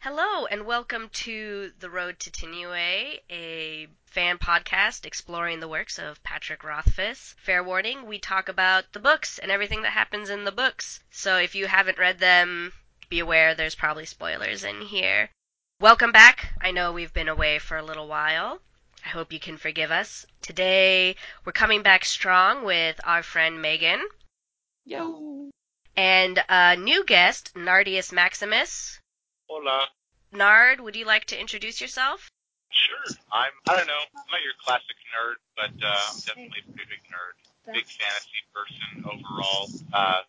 Hello, and welcome to The Road to fan podcast exploring the works of Patrick Rothfuss. Fair warning, we talk about the books and everything that happens in the books. So if you haven't read them, be aware there's probably spoilers in here. Welcome back. I know we've been away for a little while. I hope you can forgive us. Today, we're coming back strong with our friend Megan Yo. and a new guest, Nardius Maximus. Hola. Nard, would you like to introduce yourself? Sure. I'm. I don't know. I'm not your classic nerd, but uh, I'm definitely a pretty big nerd. Big fantasy person overall. Uh,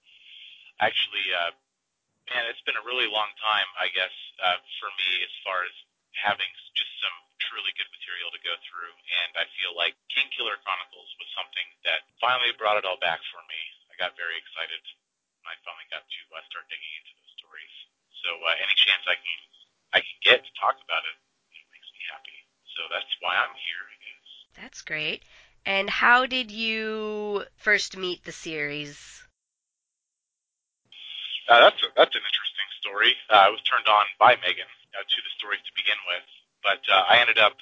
actually, uh, man, it's been a really long time, I guess, uh, for me as far as having just some truly good material to go through, and I feel like Kingkiller Chronicles was something that finally brought it all back for me. I got very excited when I finally got to uh, start digging into those stories. So uh, any chance I can I can get to talk about it, it makes me happy. So that's why I'm here, I guess. That's great. And how did you first meet the series? Uh, that's a, that's an interesting story. Uh, I was turned on by Megan uh, to the stories to begin with, but uh, I ended up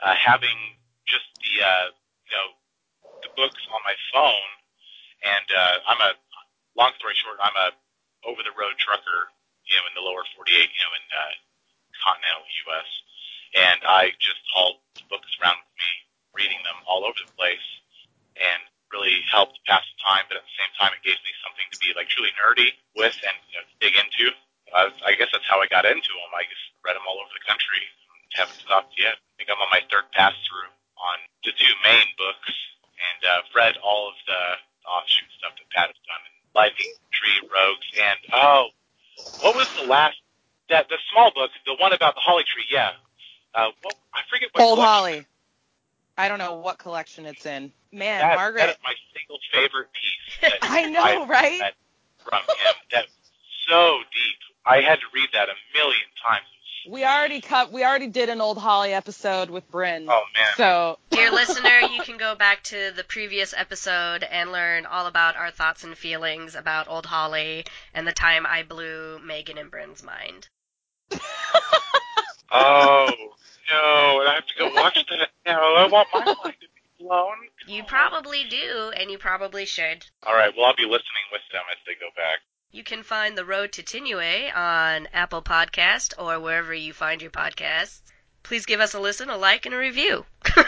uh, having just the uh, you know the books on my phone, and uh, I'm a long story short, I'm a over the road trucker, you know, in the lower 48, you know, in uh, continental U.S. And I just hauled books around with me, reading them all over the place, and really helped pass the time. But at the same time, it gave me something to be like truly nerdy with and you know, dig into. I, I guess that's how I got into them. I just read them all over the country. Haven't stopped yet. I think I'm on my third pass through on the two main books, and uh, read all of the offshoot stuff that Pat has done. And Lightning Tree Rogues, and oh, what was the last? That the small book, the one about the holly tree. Yeah. Uh, what, I forget what. Old Holly. I don't know what collection it's in. Man, That, Margaret. that is my single favorite piece. I know, right? read From him, that's so deep. I had to read that a million times. We already cut. We already did an Old Holly episode with Bryn. Oh man. So Dear listener, you can go back to the previous episode and learn all about our thoughts and feelings about Old Holly and the time I blew Megan and Bryn's mind. Oh no, I have to go watch that now. I want my mind to be blown. You probably do, and you probably should. All right. Well, I'll be listening with them as they go back. You can find The Road to Tinue on Apple Podcast or wherever you find your podcasts. Please give us a listen, a like, and a review. well,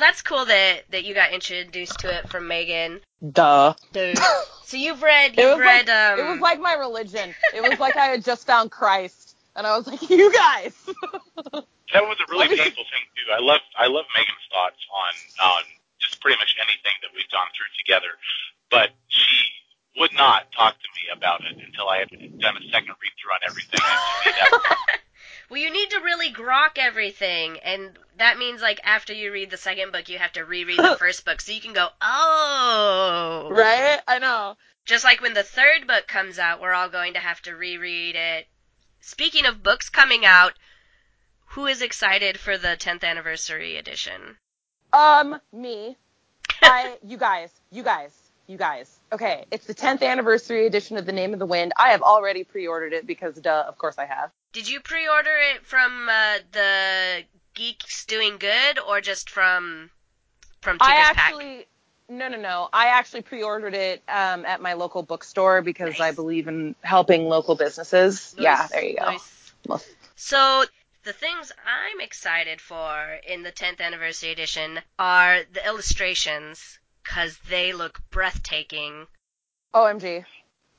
that's cool that, that you got introduced to it from Megan. duh. Dude. So you've read, It you've was read, like um, it was like my religion. It was like I had just found Christ, and I was like, you guys. That was a really painful thing too. I love I love Megan's thoughts on on just pretty much anything that we've gone through together, but she would not talk to me about it until I had done a second read through on everything. And to me, that Well, you need to really grok everything, and that means like after you read the second book, you have to reread the first book, so you can go, oh, right? I know. Just like when the third book comes out, we're all going to have to reread it. Speaking of books coming out, who is excited for the 10th anniversary edition? Um, me. I, you guys, you guys, you guys. Okay, it's the 10th anniversary edition of The Name of the Wind. I have already pre-ordered it because, duh, of course I have. Did you pre-order it from uh, the Geeks Doing Good or just from from I Tinker's Pack? actually, no, no, no. I actually pre-ordered it um, at my local bookstore because Nice. I believe in helping local businesses. Yeah, there you go. nice. So the things I'm excited for in the 10th anniversary edition are the illustrations because they look breathtaking. OMG.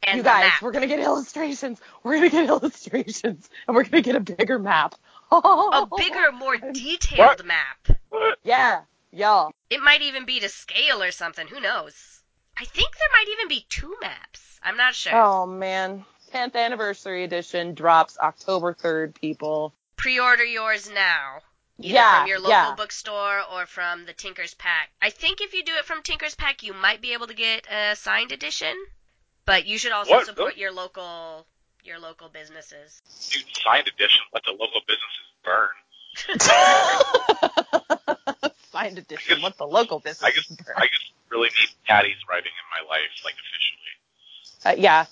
And you guys, map. we're going to get illustrations. We're going to get illustrations. And we're going to get a bigger map. a bigger, more detailed map. Yeah, y'all. It might even be to scale or something. Who knows? I think there might even be two maps. I'm not sure. Oh, man. 10th anniversary edition drops October 3rd, people. Pre-order yours now. Either Yeah, from your local yeah. bookstore or from the Tinker's Pack. I think if you do it from Tinker's Pack, you might be able to get a signed edition, but you should also What? support your local your local businesses. Dude, signed edition. Let the local businesses burn. Signed edition. What the local business? I just, I just really need Patty's writing in my life, like officially. Uh, yeah,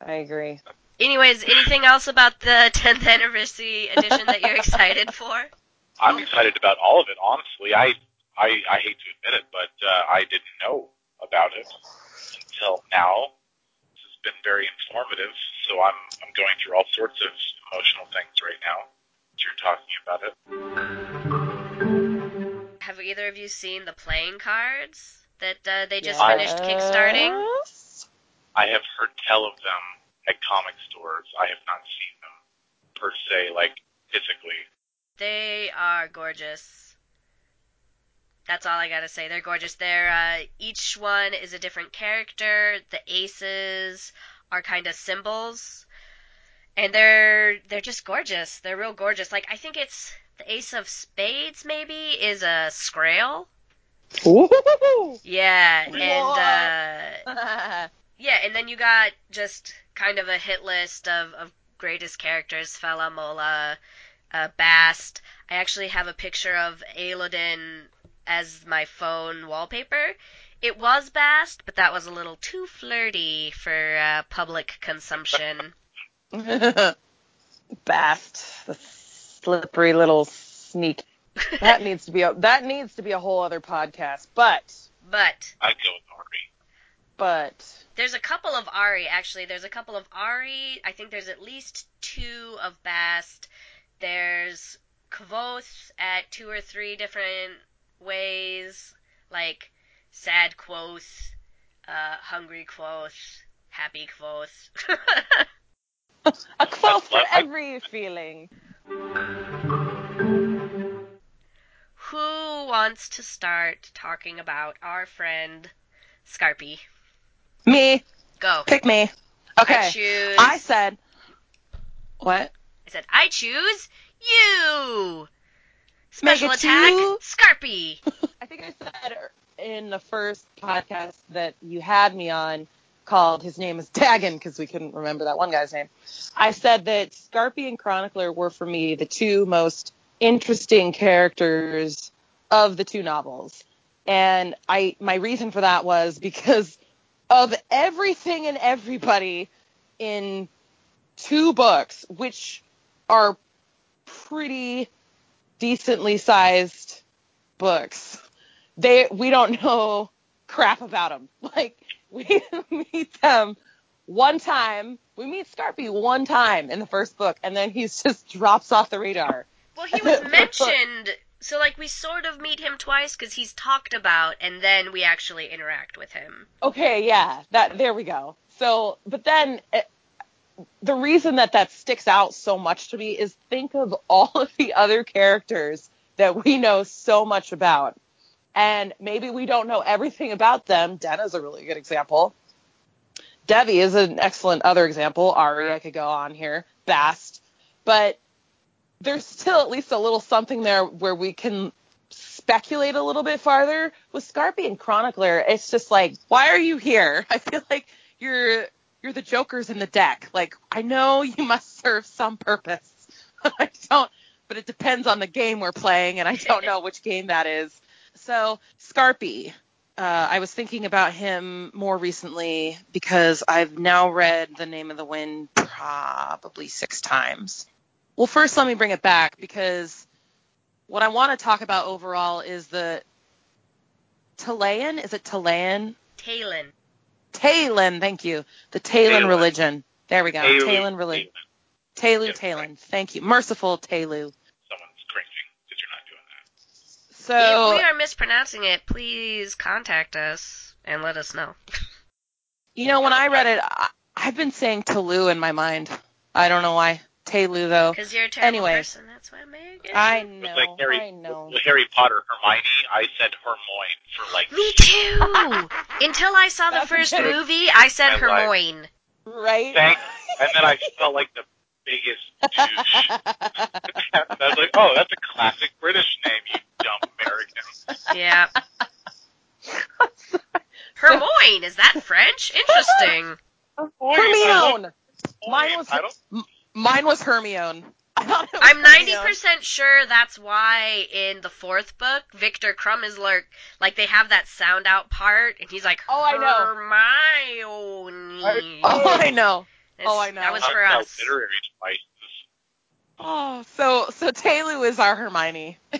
I agree. Anyways, anything else about the 10th anniversary edition that you're excited for? I'm excited about all of it. Honestly, I, I, I hate to admit it, but uh, I didn't know about it until now. This has been very informative, so I'm, I'm going through all sorts of emotional things right now. As you're talking about it. Have either of you seen the playing cards that uh, they just Yes. finished kickstarting? I have heard tell of them at comic stores. I have not seen them per se, like physically. They are gorgeous. That's all I gotta say. They're gorgeous. They're uh, each one is a different character. The aces are kind of symbols, and they're they're just gorgeous. They're real gorgeous. Like I think it's the ace of spades. Maybe is a scrael. Ooh. Yeah, and uh, yeah, and then you got just kind of a hit list of, of greatest characters: Fela, Mola, uh, Bast. I actually have a picture of Elodin as my phone wallpaper. It was Bast, but that was a little too flirty for uh, public consumption. Bast, the slippery little sneak. That needs to be a that needs to be a whole other podcast. But but I'd go with Auri. but there's a couple of Auri, actually. There's a couple of Auri. I think there's at least two of Bast. There's Kvothe at two or three different ways, like sad Kvothe, uh, hungry Kvothe, happy Kvothe. a quote for every feeling. Who wants to start talking about our friend Skarpi? Me, Go. pick me. Okay. I Okay. choose. I said what? I said, I choose you! Make Special it attack, two. Skarpi! I think I said in the first podcast that you had me on called his name is Dagon because we couldn't remember that one guy's name. I said that Skarpi and Chronicler were for me the two most interesting characters of the two novels. And I my reason for that was because of everything and everybody in two books which are pretty decently sized books they we don't know crap about them. Like we meet them one time. We meet Skarpi one time in the first book, and then he just drops off the radar. Well, he was mentioned, so like we sort of meet him twice because he's talked about, and then we actually interact with him. Okay, yeah, that there we go. So, but then eh, the reason that that sticks out so much to me is think of all of the other characters that we know so much about. And maybe we don't know everything about them. Denna's a really good example. Devi is an excellent other example. Auri, I could go on here. Bast. But there's still at least a little something there where we can speculate a little bit farther. With Skarpi and Chronicler, it's just like, why are you here? I feel like you're you're the jokers in the deck. Like, I know you must serve some purpose. I don't but it depends on the game we're playing and I don't know which game that is. So, Skarpi, uh, I was thinking about him more recently because I've now read The Name of the Wind probably six times. Well, first, let me bring it back because what I want to talk about overall is the Talayan. Is it Talayan? Talon. Talon, thank you. The Talon Talon. religion. There we go. Talu- Talon religion. Talu- Talu Yes, Talon. Thank you. Merciful Talu. Someone's cringing because you're not doing that. So, if we are mispronouncing it, please contact us and let us know. you know, when I read it, I, I've been saying Talu in my mind. I don't know why. Talu, though. Because you're a terrible Anyway. person, that's why Megan. I It was know. like Harry, I know. with Harry Potter, Hermione. I said Hermione for like. Me too! Until I saw the That's first okay. movie, I said My life. Hermione. Right? Thanks. And then I felt like the biggest douche. I was like, oh, that's a classic British name, you dumb American. Yeah. Hermione, is that French? Interesting. Hermione. Mine Mine was I don't, M- mine was Hermione. Was I'm ninety percent sure that's why in the fourth book, Viktor Krum is like, like they have that sound out part, and he's like, Oh, I know. Hermione. Oh, I know. It's- oh, I know. That was for about us. literary devices. Oh, so so Taylor is our Hermione.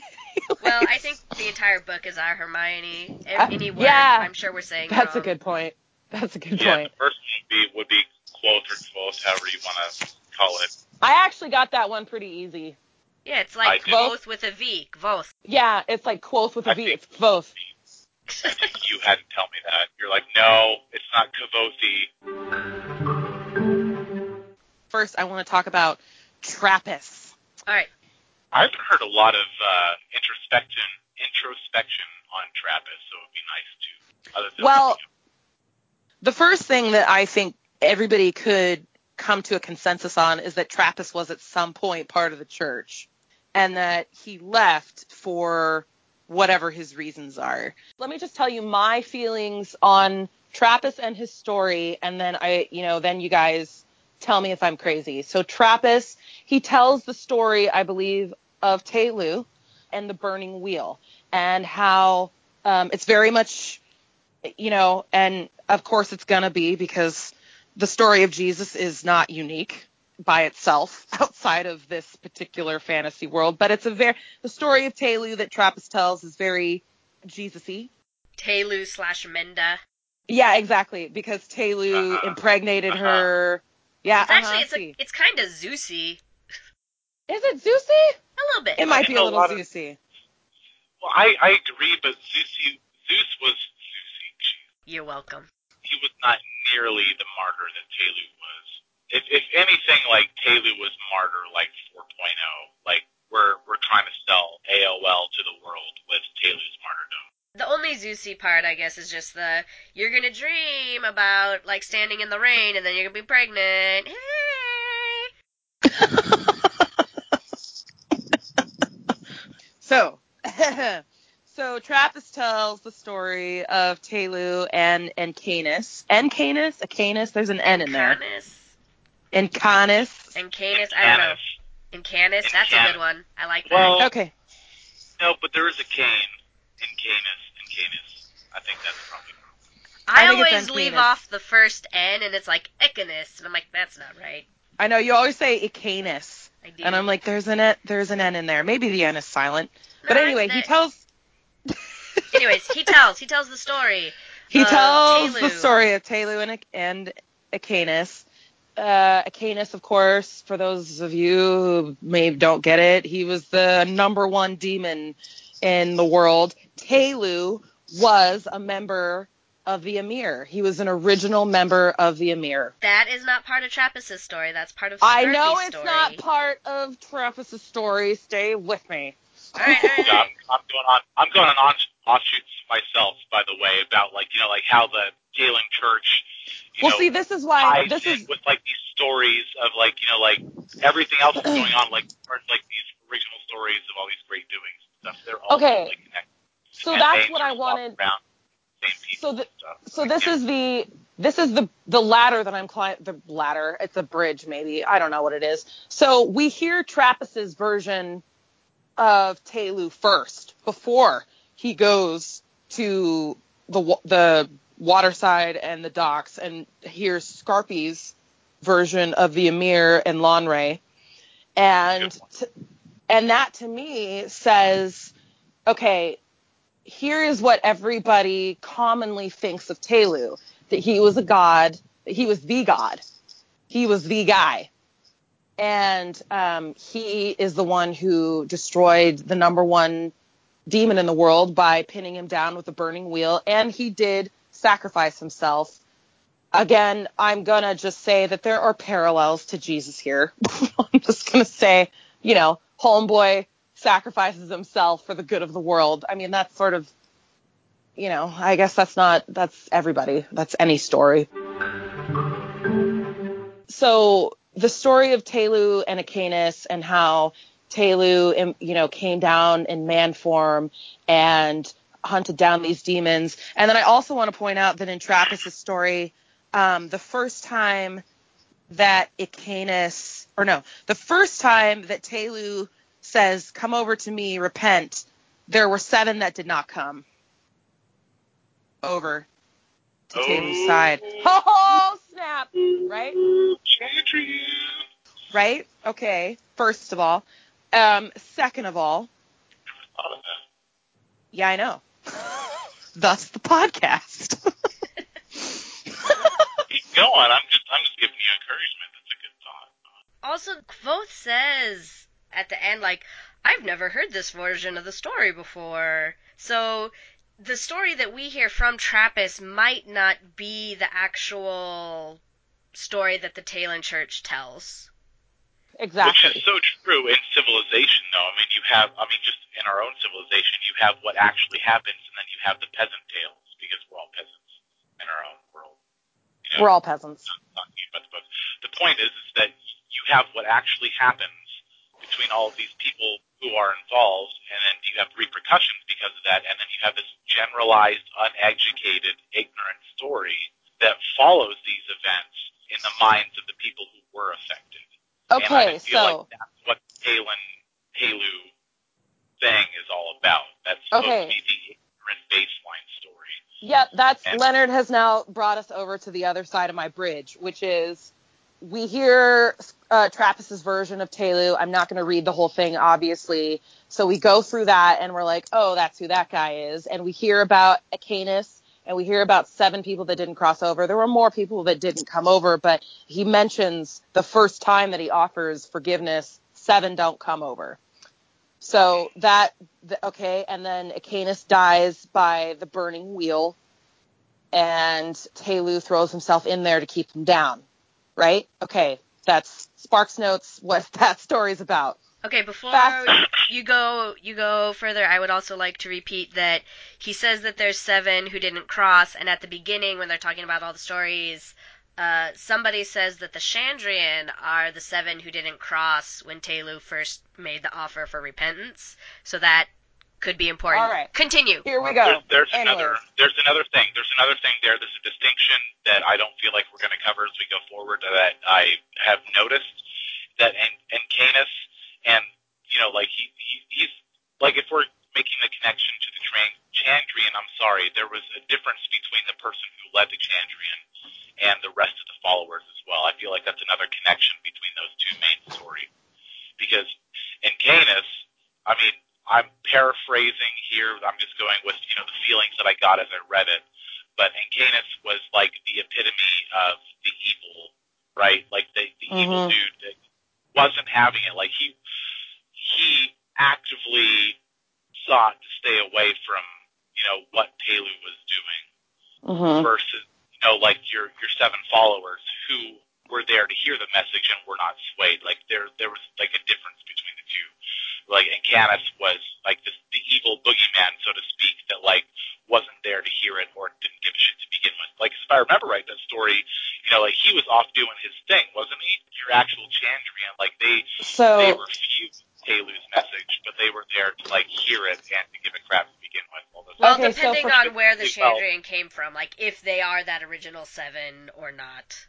Well, I think the entire book is our Hermione. A- Uh, Any word, yeah. I'm sure we're saying That's a good point. That's a good Yeah, point. the first one would be would be quoth or quoth, however you want to call it. I actually got that one pretty easy. Yeah, it's like did. Quoth with a V. Quoth. Yeah, it's like quoth with a I V. think- It's both. I think you hadn't tell me that. You're like, no, it's not Kavothi. First, I want to talk about Trapis. All right. I haven't heard a lot of uh, introspection introspection on Trapis, so it would be nice to. Other than Well, the first thing that I think everybody could come to a consensus on is that Trapis was at some point part of the church and that he left for whatever his reasons are. Let me just tell you my feelings on Trapis and his story and then I, you know, then you guys tell me if I'm crazy. So Trapis, he tells the story, I believe, of Tehlu and the burning wheel and how um, it's very much you know, and of course it's going to be because the story of Jesus is not unique by itself outside of this particular fantasy world, but it's a very, the story of Tehlu that Trapis tells is very Jesus-y. Tehlu slash Menda. Yeah, exactly, because Tehlu Uh-huh. impregnated Uh-huh. her. Yeah, It's actually uh-huh, it's see. a, it's kind of Zeusy Is it Zeusy? a little bit. It might be a A little lot of- Zeusy. well, I I agree, but Zeus Zeus was Zeus. You're welcome. He was not nearly the martyr that Tehlu was. If if anything, like Tehlu was martyr like 4.0. Like we're we're trying to sell AOL to the world with Tehlu's martyrdom. The only Zeusy part, I guess, is just the you're gonna dream about like standing in the rain and then you're gonna be pregnant. Hey. So, so Trapis tells the story of Tehlu and and Canis. And Canis, a Canis, there's an N in there. Canis And Canis. and Canis. I don't know. And Canis, And that's a good one. I like that. Well, Okay. no, but there is a Cain in Canis and Canis. I think that's probably wrong. I, I always leave Antinous. off the first N and it's like Ecanus, and I'm like, that's not right. I know you always say Canis. I do. And I'm like, there's an N, there's an N in there. Maybe the N is silent. But anyway, he tells Anyways, he tells. He tells the story. he Uh, tells the story of Tehlu and and Acanus. Uh, Acanus, of course, for those of you who maybe don't get it, he was the number one demon in the world. Tehlu was a member of the Amyr. He was an original member of the Amyr. That is not part of Trapis's story. That's part of I know it's story. not part of Trapis's story. Stay with me. All right, all right, all Yeah, I'm. I'm going on. I'm going on off- offshoots myself, by the way, about like you know like how the Galen Church. You Well, know, see, this is why this is with like these stories of like you know like everything else that's going on like or, like these original stories of all these great doings and stuff. They're all Okay. like, connected. so And that's what I wanted. Around, same people So the-. So this is the this is the the ladder that I'm cli- the ladder. It's a bridge, maybe. I don't know what it is. So we hear Trapis's version of Tehlu first before he goes to the the waterside and the docks and hears Skarpi's version of the Amyr and Lanre, and t- and that to me says, okay, here is what everybody commonly thinks of Tehlu that he was a god, that he was the god, he was the guy. And um, he is the one who destroyed the number one demon in the world by pinning him down with a burning wheel. And he did sacrifice himself. Again, I'm going to just say that there are parallels to Jesus here. I'm just going to say, you know, homeboy sacrifices himself for the good of the world. I mean, that's sort of, you know, I guess that's not, that's everybody. That's any story. So the story of Tehlu and Achanes and how Tehlu, um, you know, came down in man form and hunted down these demons. And then I also want to point out that in Trapis's story, um, the first time that Achanes, or no, the first time that Tehlu says, "Come over to me, repent," there were seven that did not come over to oh. Tehlu's side. Oh snap! Right? Right? Okay. First of all, um, second of all, yeah, I know. Thus the podcast. Keep going. I'm just I'm just giving you encouragement. That's a good thought. Also, Kvothe says at the end, like, I've never heard this version of the story before. So the story that we hear from Trapis might not be the actual story that the Tehlin Church tells. Exactly. Which is so true in civilization, though. I mean, you have, I mean, just in our own civilization, you have what actually happens, and then you have the peasant tales, because we're all peasants in our own world. You know, we're all peasants. Not, not the, the point is, is that you have what actually happens between all of these people who are involved, and then you have repercussions because of that, and then you have this generalized, uneducated, ignorant story that follows these events in the minds of the people who were affected. Okay, and I feel so like that's what Tehlin Tehlu thing is all about. That's supposed okay. to be the ignorant baseline story. Yep, that's and, Leonard has now brought us over to the other side of my bridge, which is we hear uh, Trapis's version of Tehlu. I'm not going to read the whole thing, obviously. So we go through that and we're like, oh, that's who that guy is. And we hear about Achanes and we hear about seven people that didn't cross over. There were more people that didn't come over, but he mentions the first time that he offers forgiveness, seven don't come over. So that, okay. And then Achanes dies by the burning wheel and Tehlu throws himself in there to keep him down right? Okay, that's Sparks Notes what that story's about. Okay, before you go you go further, I would also like to repeat that he says that there's seven who didn't cross, and at the beginning when they're talking about all the stories, uh, somebody says that the Chandrian are the seven who didn't cross when Tehlu first made the offer for repentance. So that could be important. All right. Continue. Here we go. There's, there's another there's another thing. There's another thing there. There's a distinction that I don't feel like we're going to cover as we go forward that I have noticed that in, and Canis and you know like he, he he's like if we're making the connection to the Chandrian, I'm sorry, there was a difference between the person who led the Chandrian and the rest of the followers as well. I feel like that's another connection between those two main stories because Encanis, I mean I'm paraphrasing here. I'm just going with you know the feelings that I got as I read it. But Encanis was like the epitome of the evil, right? Like the, the mm-hmm. evil dude that wasn't having it. Like he he actively sought to stay away from you know what Tehlu was doing mm-hmm. versus you know like your your seven followers who were there to hear the message and were not swayed. Like there there was like a difference between the two like Encanis was like this, the evil boogeyman, so to speak, that like wasn't there to hear it or didn't give a shit to begin with. Like if I remember right, that story, you know, like he was off doing his thing, wasn't he? Your actual Chandrian, like they so, they refused Tehlu's message, but they were there to like hear it and to give a crap to begin with. Well, okay, depending so on where the Chandrian came from, like if they are that original seven or not.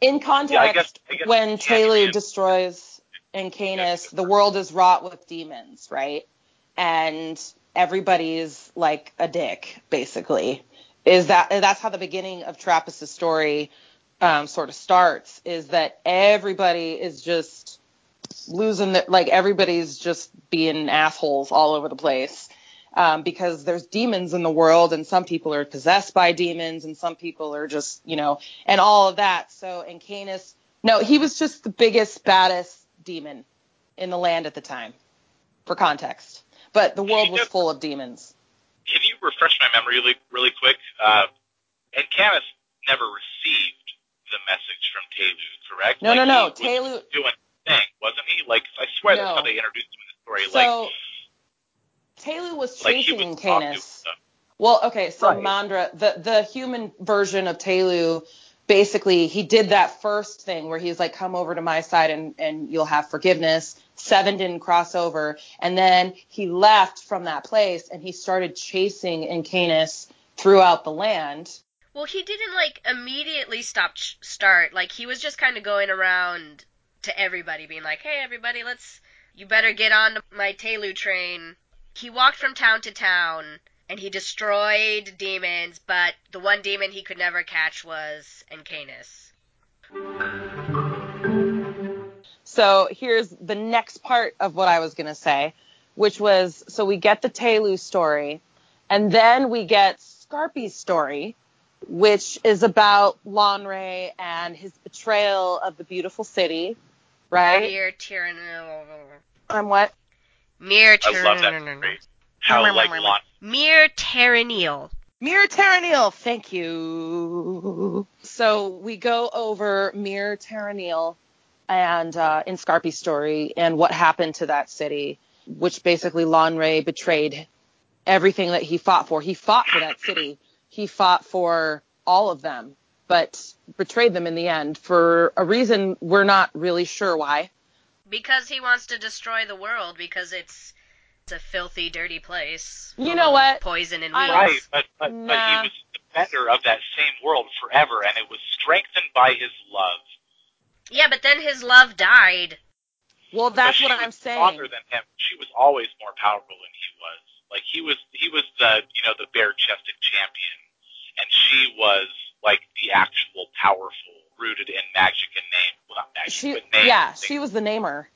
In context, yeah, I guess, I guess when Tehlu destroys Encanis, the world is wrought with demons, right? And everybody's like a dick, basically. Is that that's how the beginning of Trapis's story um, sort of starts? Is that everybody is just losing the, like everybody's just being assholes all over the place. Um, because there's demons in the world and some people are possessed by demons and some people are just, you know, and all of that. So, Encanis, no, he was just the biggest, baddest demon in the land at the time, for context. But the world was full of demons. Can you refresh my memory really, really quick? Uh, and Canis never received the message from Tehlu, correct? No, like, no, no. Tehlu doing thing, wasn't he? Like I swear no. that's how they introduced him in the story. So like Taylor was chasing like Canis. Well, okay, so right. Mandra, the the human version of Tehlu basically he did that first thing where he's like, come over to my side and, and you'll have forgiveness. Seven didn't cross over. And then he left from that place and he started chasing Encanis throughout the land. Well, he didn't like immediately stop ch- start. Like he was just kind of going around to everybody, being like, "Hey, everybody, let's you better get on my Tehlu train." He walked from town to town and he destroyed demons, but the one demon he could never catch was Encanis. So here's the next part of what I was going to say, which was so we get the Tehlu story, and then we get Skarpi's story, which is about Lanre and his betrayal of the beautiful city, right? Mere tyranny. I'm what? Mere I love that story. How like Lon- Myr Tariniel. Myr Tariniel, thank you. So we go over Myr Tariniel and uh, in Skarpi's story and what happened to that city, which basically Lanre betrayed everything that he fought for. He fought for that city. He fought for all of them, but betrayed them in the end for a reason we're not really sure why. Because he wants to destroy the world because it's it's a filthy, dirty place. You know what? Poison and I- weeds. Right, but but, but he was the defender of that same world forever, and it was strengthened by his love. Yeah, but then his love died. Well, that's what she I'm saying. Stronger than him. She was always more powerful than he was. Like he was, he was the you know the bare-chested champion, and she was like the actual powerful, rooted in magic and name. Well, not magic, She, but name. yeah, she was the namer.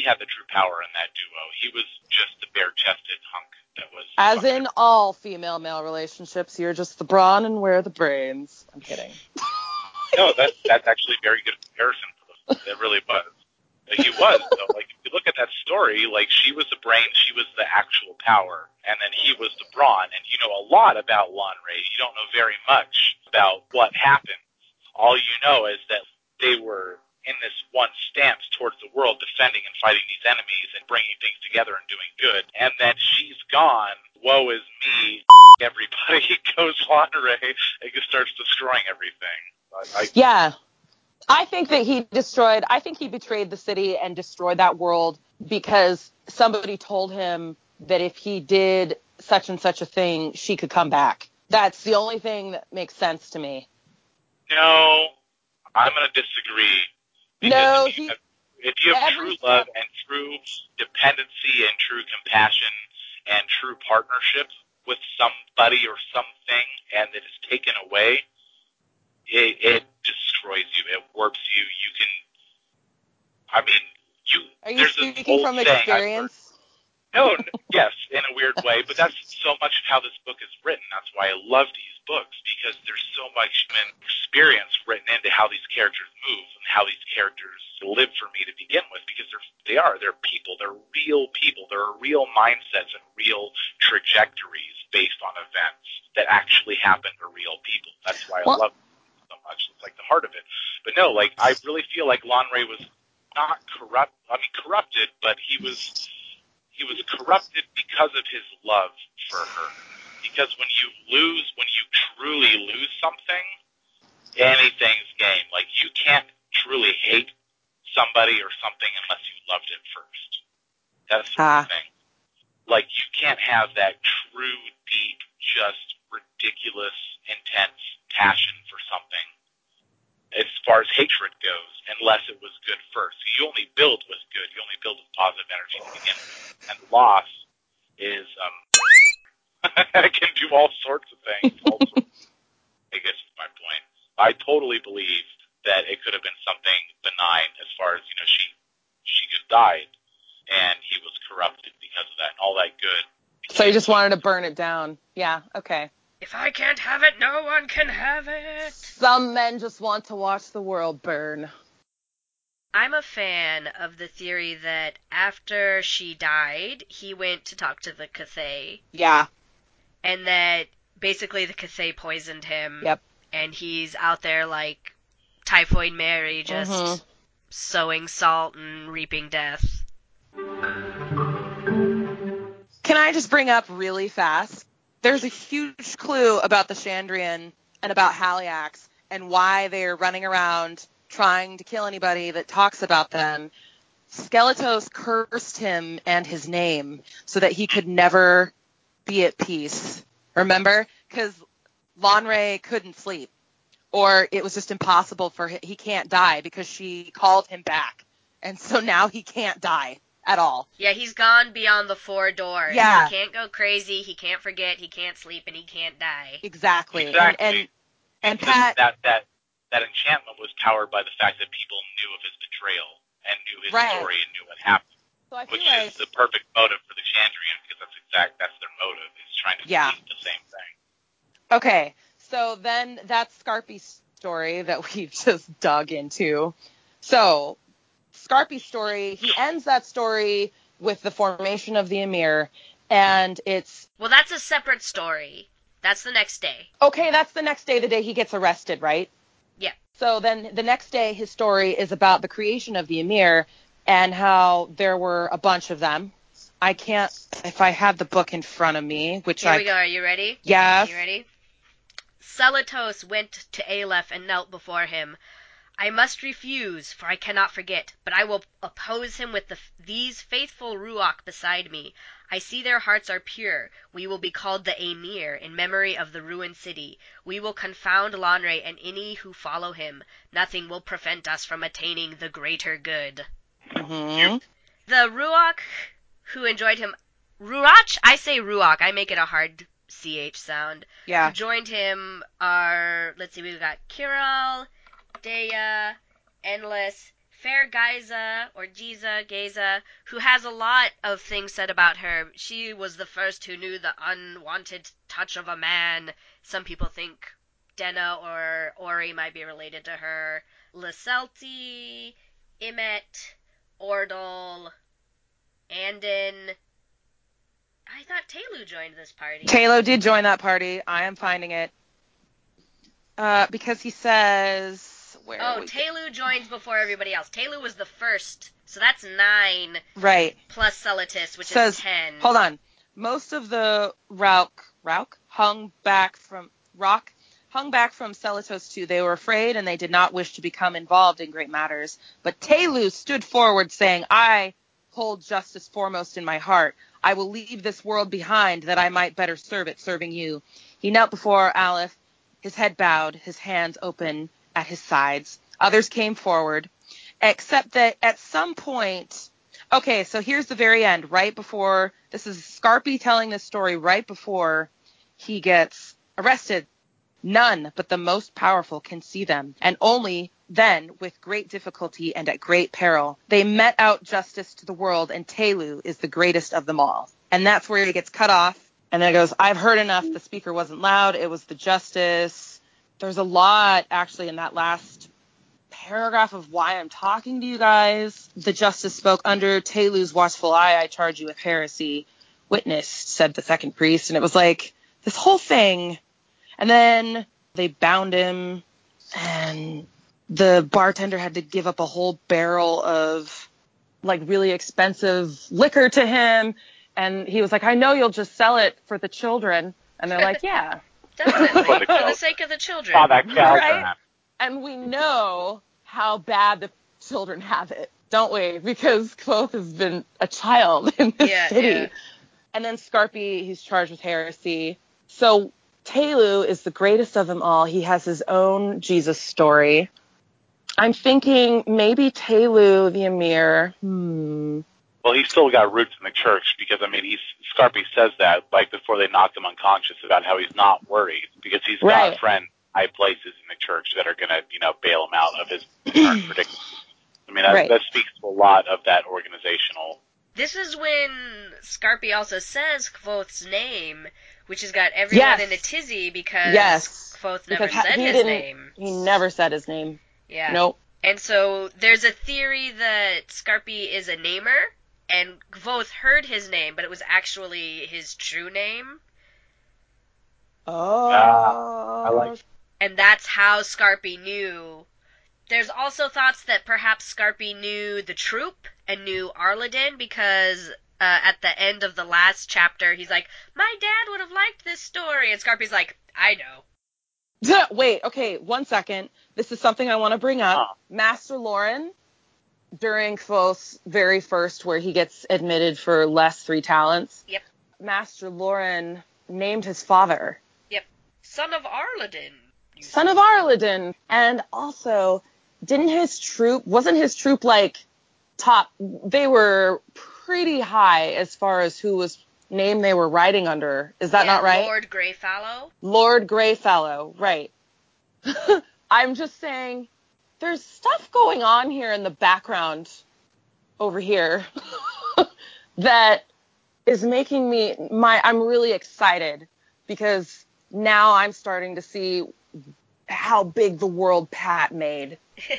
She had the true power in that duo. He was just the bare-chested hunk that was. As in all female-male relationships, you're just the brawn and we're the brains. I'm kidding. no, that's that's actually a very good comparison for them. It really was. Like, he was. So, like, if you look at that story, like she was the brain, she was the actual power, and then he was the brawn. And you know a lot about Lanre. You don't know very much about what happened. All you know is that they were in this one stance towards the world, defending and fighting these enemies and bringing things together and doing good. And then she's gone. Woe is me. Everybody goes Lanre and just starts destroying everything. I, I Yeah. I think that he destroyed, I think he betrayed the city and destroyed that world because somebody told him that if he did such and such a thing, she could come back. That's the only thing that makes sense to me. No, I'm going to disagree. No, if you he- have, if you have true love and true dependency and true compassion and true partnership with somebody or something, and it is taken away, it, it destroys you. It warps you. You can. I mean, you. Are you speaking from saying I've heard- experience? no, yes, in a weird way, but that's so much of how this book is written. That's why I love these books because there's so much human experience written into how these characters move how these characters live for me to begin with because they're they are they're people, they're real people, there are real mindsets and real trajectories based on events that actually happen to real people. That's why I love them so much. It's like the heart of it. But no, like I really feel like Lanre was not corrupt. I mean, corrupted, but he was he was corrupted because of his love for her. Because when you lose, when you truly lose something, anything's game. Like you can't truly hate somebody or something unless you loved it first. That's the Ah. thing. Like you can't have that true, deep, just ridiculous, intense passion for something as far as hatred goes, unless it was good first. You only build with good. You only build with positive energy to begin with. And loss is um it can do all sorts of things. All sorts. I guess is my point. I totally believe that it could have been something benign as far as, you know, she she just died and he was corrupted because of that and all that good. So he just wanted to burn it down. Yeah, okay. If I can't have it, no one can have it. Some men just want to watch the world burn. I'm a fan of the theory that after she died, he went to talk to the Cthaeh, Yeah. and that basically the Cthaeh poisoned him. Yep. And he's out there like Typhoid Mary, just Mhm. sowing salt and reaping death. Can I just bring up really fast? There's a huge clue about the Chandrian and about Haliax, and why they're running around trying to kill anybody that talks about them, Skeletos cursed him and his name so that he could never be at peace. Remember? Because Lanre couldn't sleep, or it was just impossible for him. He can't die because she called him back, and so now he can't die at all. Yeah, he's gone beyond the four doors. Yeah. He can't go crazy, he can't forget, he can't sleep, and he can't die. Exactly. Exactly. And and, and Because Pat, that that that enchantment was powered by the fact that people knew of his betrayal and knew his Right. story and knew what happened, so I feel which like is the perfect motive for the Chandrian because that's exact that's their motive is trying to Yeah. the same thing. Okay, so then that's Skarpi's story that we've just dug into. So, Skarpi's story, he ends that story with the formation of the Amyr, and it's Well, that's a separate story. That's the next day. okay, that's the next day, the day he gets arrested, right? Yeah. So then the next day, his story is about the creation of the Amyr and how there were a bunch of them. I can't, if I have the book in front of me, which Here I, we go. Are you ready? yes. You ready? Selitos went to Aleph and knelt before him. I must refuse, for I cannot forget, but I will oppose him with the, these faithful Ruach beside me. I see their hearts are pure. We will be called the Amyr, in memory of the ruined city. We will confound Lanre and any who follow him. Nothing will prevent us from attaining the greater good. Mhm. The Ruach who enjoyed him, Ruach? I say Ruach. I make it a hard ch sound. Yeah. Who joined him are let's see, we've got Kirel, Dea, Enlas, Fair Giza or Giza, Geza, who has a lot of things said about her. She was the first who knew the unwanted touch of a man. Some people think Denna or Auri might be related to her. Lecelte, Imet, Ordal, Andan. I thought Tehlu joined this party. Talo did join that party. I am finding it. Uh, because he says where Oh? Tehlu joins before everybody else. Tehlu was the first, so that's nine right. plus Selitos, which Says- is ten. Hold on. Most of the Rauk Rauk hung back from Rock hung back from Selitos too. They were afraid and they did not wish to become involved in great matters. But Tehlu stood forward saying, I hold justice foremost in my heart. I will leave this world behind that I might better serve it, serving you. He knelt before Aleph, his head bowed, his hands open at his sides. Others came forward, except that at some point, okay, so here's the very end, right before, this is Skarpi telling this story right before he gets arrested. None but the most powerful can see them, and only then, with great difficulty and at great peril, they met out justice to the world, and Tehlu is the greatest of them all. And that's where he gets cut off, and then it goes, I've heard enough, the speaker wasn't loud, it was the justice. There's a lot, actually, in that last paragraph of why I'm talking to you guys. The justice spoke under Tehlu's watchful eye, I charge you with heresy. Witness, said the second priest, and it was like, this whole thing and then they bound him, and the bartender had to give up a whole barrel of like really expensive liquor to him. And he was like, I know you'll just sell it for the children. And they're like, yeah. Definitely, For the for the children. sake of the children. Saw that cow Right? And we know how bad the children have it, don't we? Because Kvothe has been a child in this Yeah, city. yeah. And then Skarpi, he's charged with heresy. So Tehlu is the greatest of them all. He has his own Jesus story. I'm thinking maybe Tehlu, the Amyr. Hmm. Well, he's still got roots in the church because I mean, he's Skarpi says that like before they knocked him unconscious about how he's not worried because he's got Right. friends, high places in the church that are gonna you know bail him out of his current predicament. I mean, that, Right. that speaks to a lot of that organizational. This is when Skarpi also says Kvothe's name, which has got everyone Yes. in a tizzy because Yes. Kvothe never Because said he his name. He never said his name. Yeah. Nope. And so there's a theory that Skarpi is a namer, and Kvothe heard his name, but it was actually his true name. Oh. Ah, I like- and that's how Skarpi knew. There's also thoughts that perhaps Skarpi knew the troop and knew Arliden because uh, at the end of the last chapter, he's like, "My dad would have liked this story," and Skarpi's like, "I know." Wait, okay, one second. This is something I want to bring up. Huh. Master Lorren, during Kvothe's very first, where he gets admitted for less three talents. Yep. Master Lorren named his father Yep. Son of Arliden. you son of Arliden, and also didn't his troop wasn't his troop like top? They were pretty high as far as who was name they were riding under. Is that Yeah, not right? Lord Greyfallow. Lord Greyfellow, right. I'm just saying there's stuff going on here in the background over here that is making me my I'm really excited because now I'm starting to see how big the world Pat made.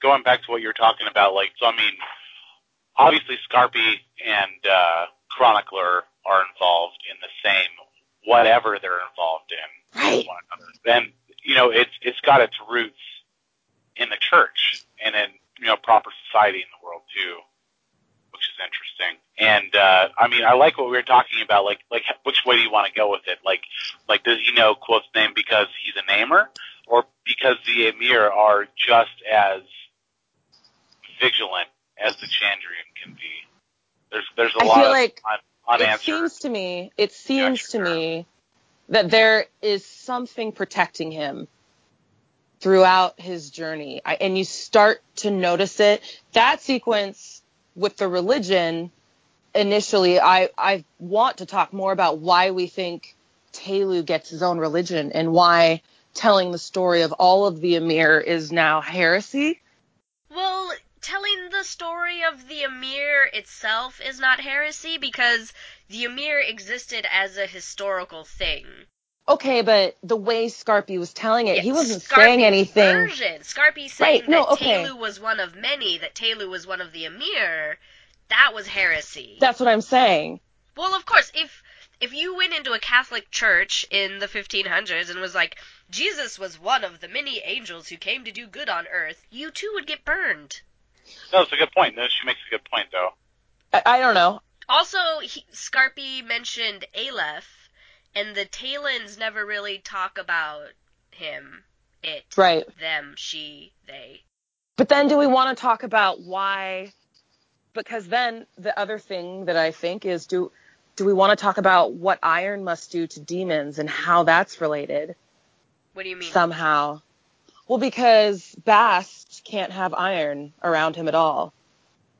Going back to what you were talking about, like, so I mean, obviously Skarpi and uh, Chronicler are involved in the same whatever they're involved in Right. one another. And you know, it's it's got its roots in the church and in you know proper society in the world too, which is interesting. And uh, I mean, I like what we were talking about. Like, like which way do you want to go with it? Like, like does he know Kvothe's name because he's a namer, or because the Amyr are just as vigilant as the Chandrian can be? There's there's a I lot feel of like un, It seems to me, it seems to me that there is something protecting him throughout his journey. I, and you start to notice it. That sequence with the religion, initially, I, I want to talk more about why we think Tehlu gets his own religion and why telling the story of all of the Amyr is now heresy. Well, telling the story of the Amyr itself is not heresy because the Amyr existed as a historical thing. Okay, but the way Skarpi was telling it, he wasn't Skarpi's saying anything. Version. Skarpi saying Right, no, that okay. Tehlu was one of many, that Tehlu was one of the Amyr, that was heresy. That's what I'm saying. Well, of course, if if you went into a Catholic church in the 1500s and was like, Jesus was one of the many angels who came to do good on earth, you too would get burned. No, it's a good point. No, she makes a good point though. I, I don't know. Also, he, Skarpi mentioned Aleph, and the Tehlins never really talk about him, it, Right. them, she, they. But then do we want to talk about why? Because then the other thing that I think is do do we want to talk about what iron must do to demons and how that's related What do you mean? somehow? Well, because Bast can't have iron around him at all.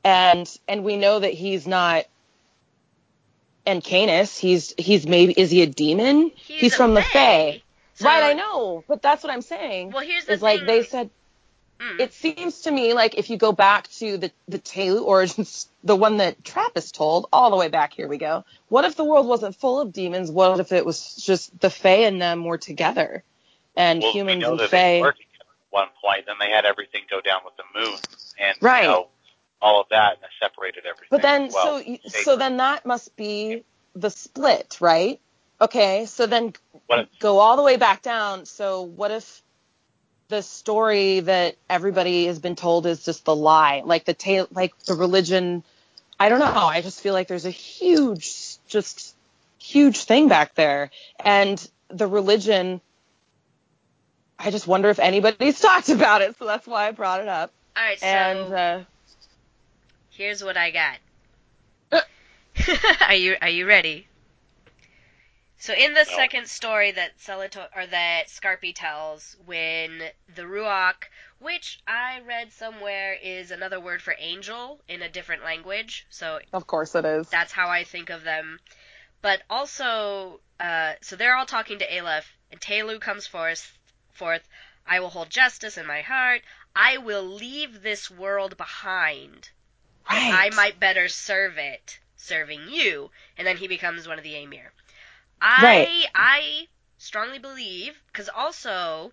And and we know that he's not Encanis, he's he's maybe is he a demon? He's, a from the Fae. Fae. So- right, I know. But that's what I'm saying. Well, here's the is like they said Mm. it seems to me like if you go back to the the Tehlu origins, the one that Trapis told, all the way back, here we go. What if the world wasn't full of demons? What if it was just the Fae and them were together, and well, humans we know and that they Fae? Were together at one point. Then they had everything go down with the moon, and Right. you know, all of that, and they separated everything. But then, well, so you- so then that must be the split, right? Okay, so then What- go all the way back down. So what if the story that everybody has been told is just the lie, like the tale, like the religion? I don't know. I just feel like there's a huge, just huge thing back there, and the religion. I just wonder if anybody's talked about it, so that's why I brought it up. All right, so and uh, here's what I got. Uh. are you are you ready? So in the second story that Selitos or that Skarpi tells, when the Ruach, which I read somewhere is another word for angel in a different language, so of course it is. that's how I think of them. But also, uh, so they're all talking to Aleph, and Tehlu comes forth. Forth, I will hold justice in my heart. I will leave this world behind. right. I might better serve it, serving you. And then he becomes one of the Amyr. I Right. I strongly believe because also,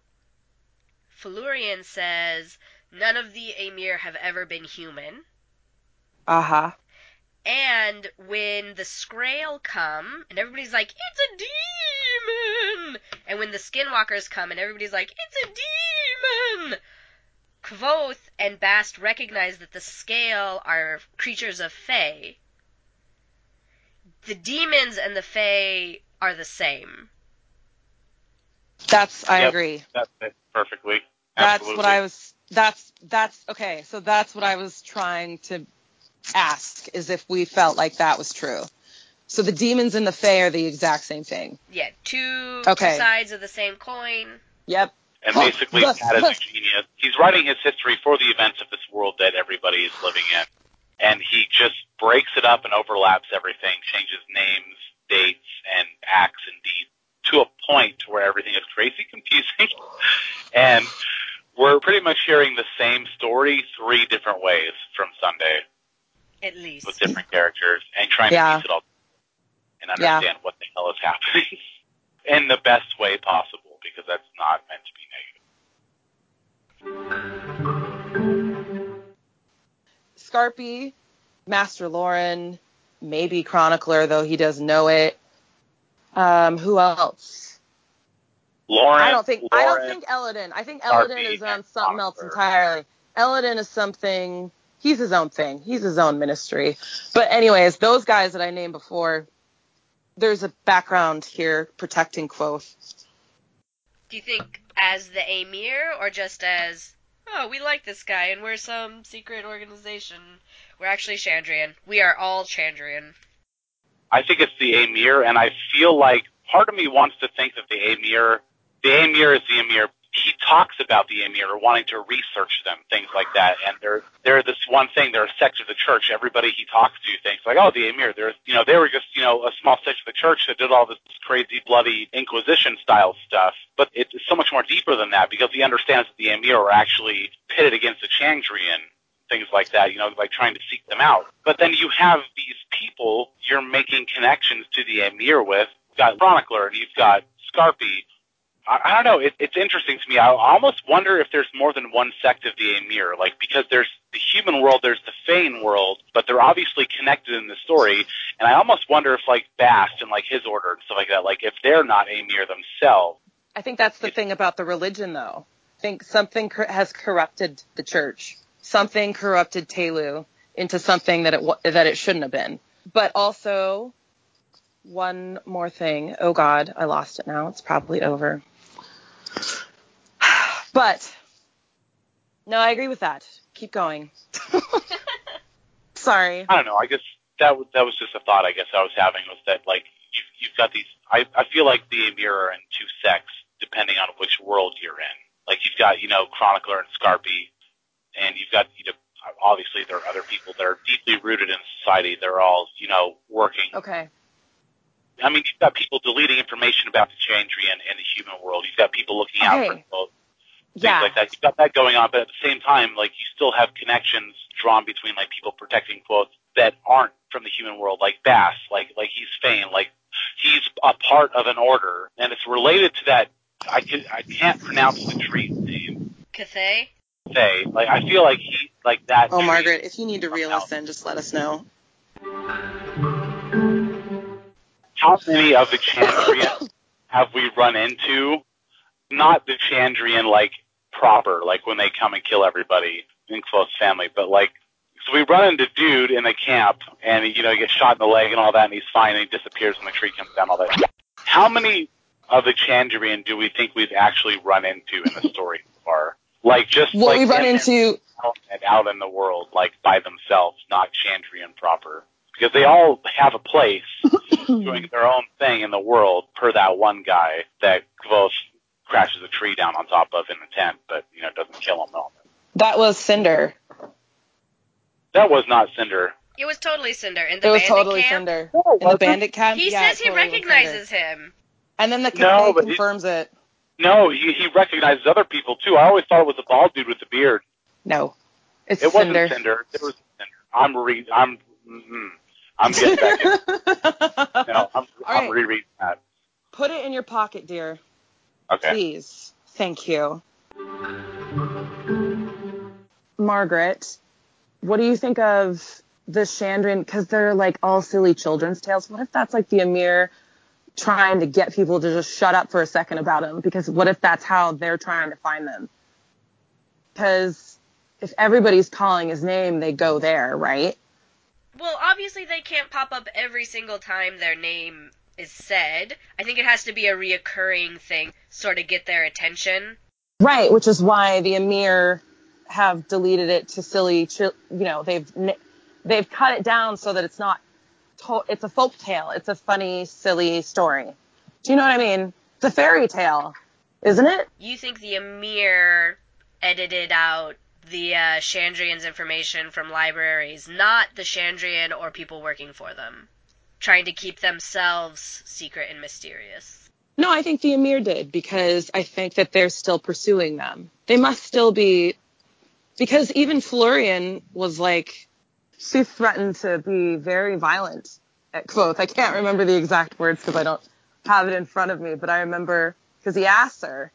Felurian says none of the Amyr have ever been human. Uh huh. And when the Scrael come, and everybody's like, it's a demon! And when the Skinwalkers come, and everybody's like, it's a demon! Kvothe and Bast recognize that the Scrael are creatures of Fae. The demons and the Fae are the same. That's I Yep. agree. That's it perfectly. That's what I was. That's that's okay. So that's what I was trying to ask is if we felt like that was true. So the demons and the fae are the exact same thing. Yeah, two Okay. two sides of the same coin. Yep. And basically, Huh. Pat is a genius. He's writing his history for the events of this world that everybody is living in. And he just breaks it up and overlaps everything, changes names, dates, and acts and deeds to a point where everything is crazy confusing. and we're pretty much hearing the same story three different ways from Sunday At least. with different characters and trying Yeah. to piece it all and Yeah. understand what the hell is happening in the best way possible because that's not meant to be negative. Skarpi, Master Lorren, maybe Chronicler, though he doesn't know it. Um, who else? Lorren, I don't think I don't think Elodin. I think Elodin is on and something else entirely. Elodin is something. He's his own thing. He's his own ministry. But anyways, those guys that I named before, there's a background here protecting Kvothe. Do you think as the Amyr or just as, oh, we like this guy and we're some secret organization? We're actually Chandrian. We are all Chandrian. I think it's the Amyr, and I feel like part of me wants to think that the Amyr, the Amyr is the Amyr. He talks about the Amyr or wanting to research them, things like that. And they're they're this one thing. They're a sect of the church. Everybody he talks to thinks like, oh, the Amyr. They're you know they were just you know a small sect of the church that did all this crazy bloody Inquisition style stuff. But it's so much more deeper than that because he understands that the Amyr are actually pitted against the Chandrian things like that, you know, like trying to seek them out. But then you have these people you're making connections to the Amyr with. You've got Chronicler and you've got Skarpi. I, I don't know. It, it's interesting to me. I almost wonder if there's more than one sect of the Amyr, like because there's the human world, there's the Faen world, but they're obviously connected in the story. And I almost wonder if like Bast and like his order and stuff like that, like if they're not Amyr themselves. I think that's the thing about the religion, though. I think something cor- has corrupted the church. Something corrupted Tehlu into something that it wa- that it shouldn't have been. But also, one more thing. Oh God, I lost it now. It's probably over. But no, I agree with that. Keep going. Sorry. I don't know. I guess that was that was just a thought. I guess I was having was that like you've, you've got these. I I feel like the Amyr are in two sects depending on which world you're in. Like you've got you know Chronicler and Skarpi, and you've got you know obviously there are other people that are deeply rooted in society. They're all you know working. Okay. I mean you've got people deleting information about the Chandrian in the human world. You've got people looking out for Okay. Both things Yeah. like that. You've got that going on, but at the same time, like you still have connections drawn between like people protecting Kvothe's that aren't from the human world, like Bast, like like he's Faen, like he's a part of an order, and it's related to that. I can I can't pronounce the tree's name. Cthaeh? Say like I feel like he like that. Oh, Margaret, if you need to Come reel us in, just let us know. How many of the Chandrian have we run into? Not the Chandrian like proper, like when they come and kill everybody in Kvothe's family, but like so we run into dude in the camp and you know he gets shot in the leg and all that and he's fine and he disappears when the tree comes down all that. How many of the Chandrian do we think we've actually run into in the story so far? Like just What like we run in into, out and out in the world, like by themselves, not Chandrian proper. Because they all have a place doing their own thing in the world per that one guy that Kvothe crashes a tree down on top of in the tent, but, you know, doesn't kill him at all. that was Cinder. That was not Cinder. It was totally Cinder. In the It was bandit totally camp, Cinder. No, In the wasn't. bandit camp, He yeah, says he totally recognizes him. And then the No, Cthaeh but he- confirms it. No, he, he recognizes other people too. I always thought it was a bald dude with the beard. No, it's It Cinder. wasn't Cinder. It was Cinder. I'm re- I'm, mm, I'm getting back in. No, I'm, All I'm right. rereading that. Put it in your pocket, dear. Okay. Please. Thank you. Margaret, what do you think of the Chandrian? Because they're like all silly children's tales. What if that's like the Amir trying to get people to just shut up for a second about him? Because what if that's how they're trying to find them? Because if everybody's calling his name, they go there, right? Well, obviously they can't pop up every single time their name is said. I think it has to be a reoccurring thing, sort of get their attention. Right, which is why the Amyr have deleted it to silly, you know, they've they've cut it down so that it's not to- it's a folk tale. It's a funny, silly story. Do you know what I mean? It's a fairy tale, isn't it? You think the Amyr edited out the uh, Chandrian's information from libraries, not the Chandrian or people working for them, trying to keep themselves secret and mysterious. No, I think the Amyr did because I think that they're still pursuing them. They must still be, because even Felurian was like, she threatened to be very violent at Kvothe. I can't remember the exact words because I don't have it in front of me, but I remember because he asked her,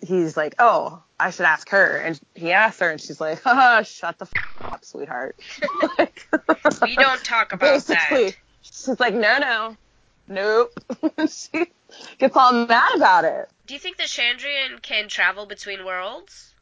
he's like, oh, I should ask her. And he asked her, and she's like, haha, shut the f- up, sweetheart. like, we don't talk about basically, that. She's like, no, no, nope. she gets all mad about it. Do you think the Chandrian can travel between worlds?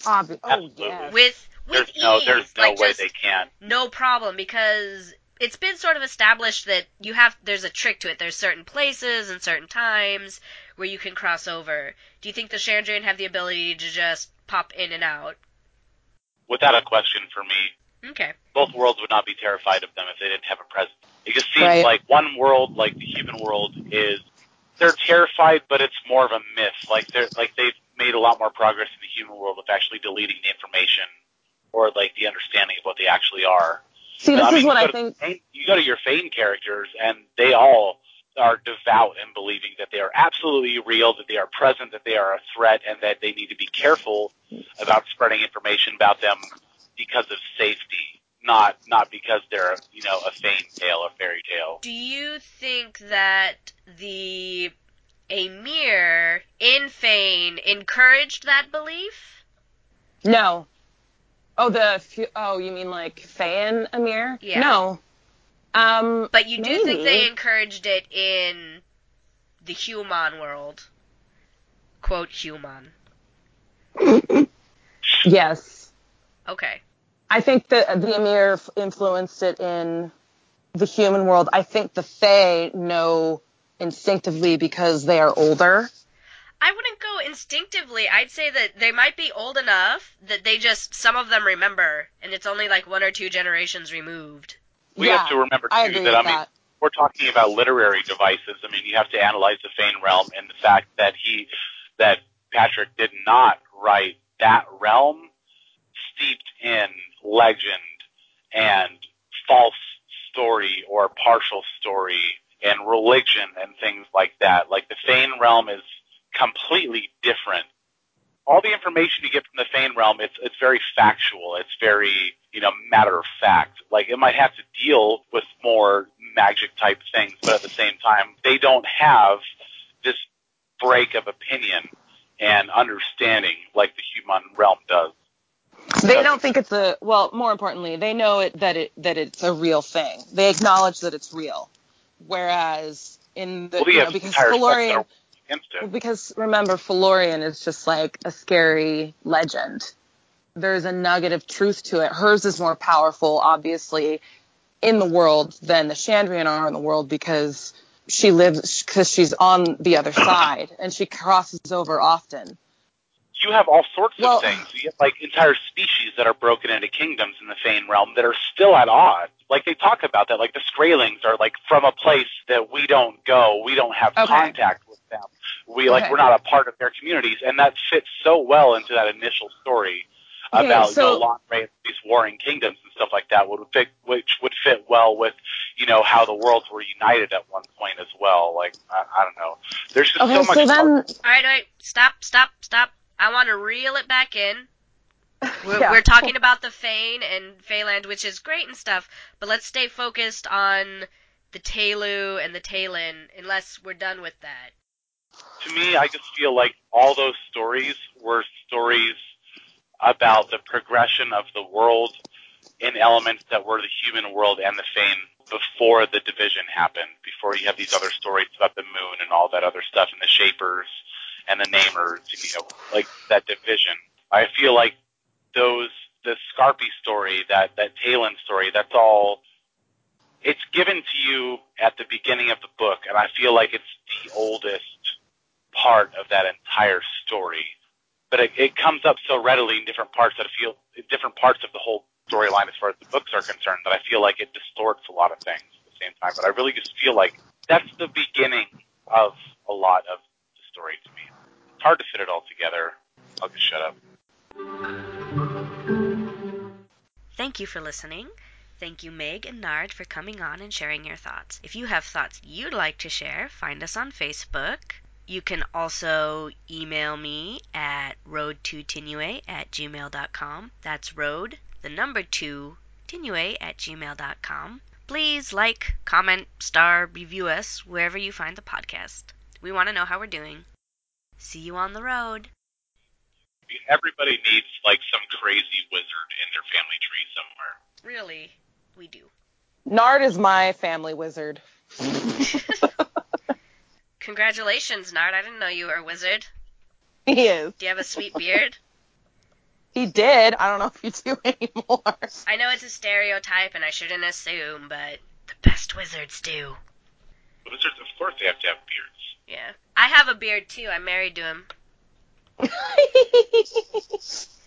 Obvi- oh, Absolutely. yes. With with There's no, there's no like way just they can. no problem because it's been sort of established that you have there's a trick to it. There's certain places and certain times where you can cross over. Do you think the Chandrian have the ability to just pop in and out? Without a question for me, Okay. both worlds would not be terrified of them if they didn't have a presence. It just seems Right. like one world, like the human world, is they're terrified, but it's more of a myth. Like they're like they've made a lot more progress in the human world with actually deleting the information or like the understanding of what they actually are. See, this I is what I to think. Faen- you go to your Faen characters, and they all are devout in believing that they are absolutely real, that they are present, that they are a threat, and that they need to be careful about spreading information about them because of safety, not not because they're you know a Faen tale, a fairy tale. Do you think that the Amyr in Faen encouraged that belief? No. Oh, the fu- oh, you mean like Fae Amyr? Yeah. No. Um, But you do think they encouraged it in the human world. Quote human. yes. Okay. I think that the Amyr influenced it in the human world. I think the Fae know instinctively because they are older. I wouldn't go instinctively. I'd say that they might be old enough that they just some of them remember, and it's only like one or two generations removed. We yeah, have to remember I too agree that with I mean that. we're talking about literary devices. I mean, you have to analyze the Faen realm and the fact that he, that Patrick did not write that realm steeped in legend and false story or partial story and religion and things like that. Like the Faen realm is completely different. All the information you get from the Faen realm, it's it's very factual. It's very you know matter of fact. Like it might have to deal with more magic type things, but at the same time, they don't have this break of opinion and understanding like the human realm does. They don't think it's a well. More importantly, they know it that it that it's a real thing. They acknowledge that it's real. Whereas in the Well, you know, because entire sects that Felurian, are against well, because remember Felurian is just like a scary legend. There's a nugget of truth to it. Hers is more powerful, obviously, in the world than the Chandrian are in the world because she lives because she's on the other side and she crosses over often. You have all sorts Well- of things. You have like entire species that are broken into kingdoms in the Faen realm that are still at odds. Like they talk about that. Like the Skraelings are like from a place that we don't go. We don't have Okay. contact with them. We like Okay. we're not a part of their communities, and that fits so well into that initial story Okay, about so- you know Lanre and these warring kingdoms and stuff like that. Would fit which would fit well with you know how the worlds were united at one point as well. Like I, I don't know. There's just Okay, so much. so then All right, all right, stop, stop, stop. I want to reel it back in. We're, Yeah. we're talking about the Faen and Phaland, which is great and stuff, but let's stay focused on the Tehlu and the Tehlin, unless we're done with that. to me, I just feel like all those stories were stories about the progression of the world in elements that were the human world and the Faen before the division happened, before you have these other stories about the moon and all that other stuff and the shapers and the namers, you know, like that division. I feel like those, the Skarpi story, that, that Talon story, that's all, it's given to you at the beginning of the book, and I feel like it's the oldest part of that entire story. But it, it comes up so readily in different parts that I feel different parts of the whole storyline as far as the books are concerned that I feel like it distorts a lot of things at the same time. But I really just feel like that's the beginning of a lot of the story to me. It's hard to fit it all together. I'll just shut up. Thank you for listening. Thank you, Meg and Nard, for coming on and sharing your thoughts. If you have thoughts you'd like to share, find us on Facebook. You can also email me at road2tinue at gmail.com. That's road, the number two, tinue at gmail.com. Please like, comment, star, review us wherever you find the podcast. We want to know how we're doing. See you on the road. Everybody needs like some crazy wizard in their family tree somewhere. Really, we do. Nard is my family wizard. Congratulations, Nard. I didn't know you were a wizard. He is. Do you have a sweet beard? He did. I don't know if you do anymore. I know it's a stereotype and I shouldn't assume, but the best wizards do. Wizards, of course, they have to have beards. Yeah. I have a beard too. I'm married to him.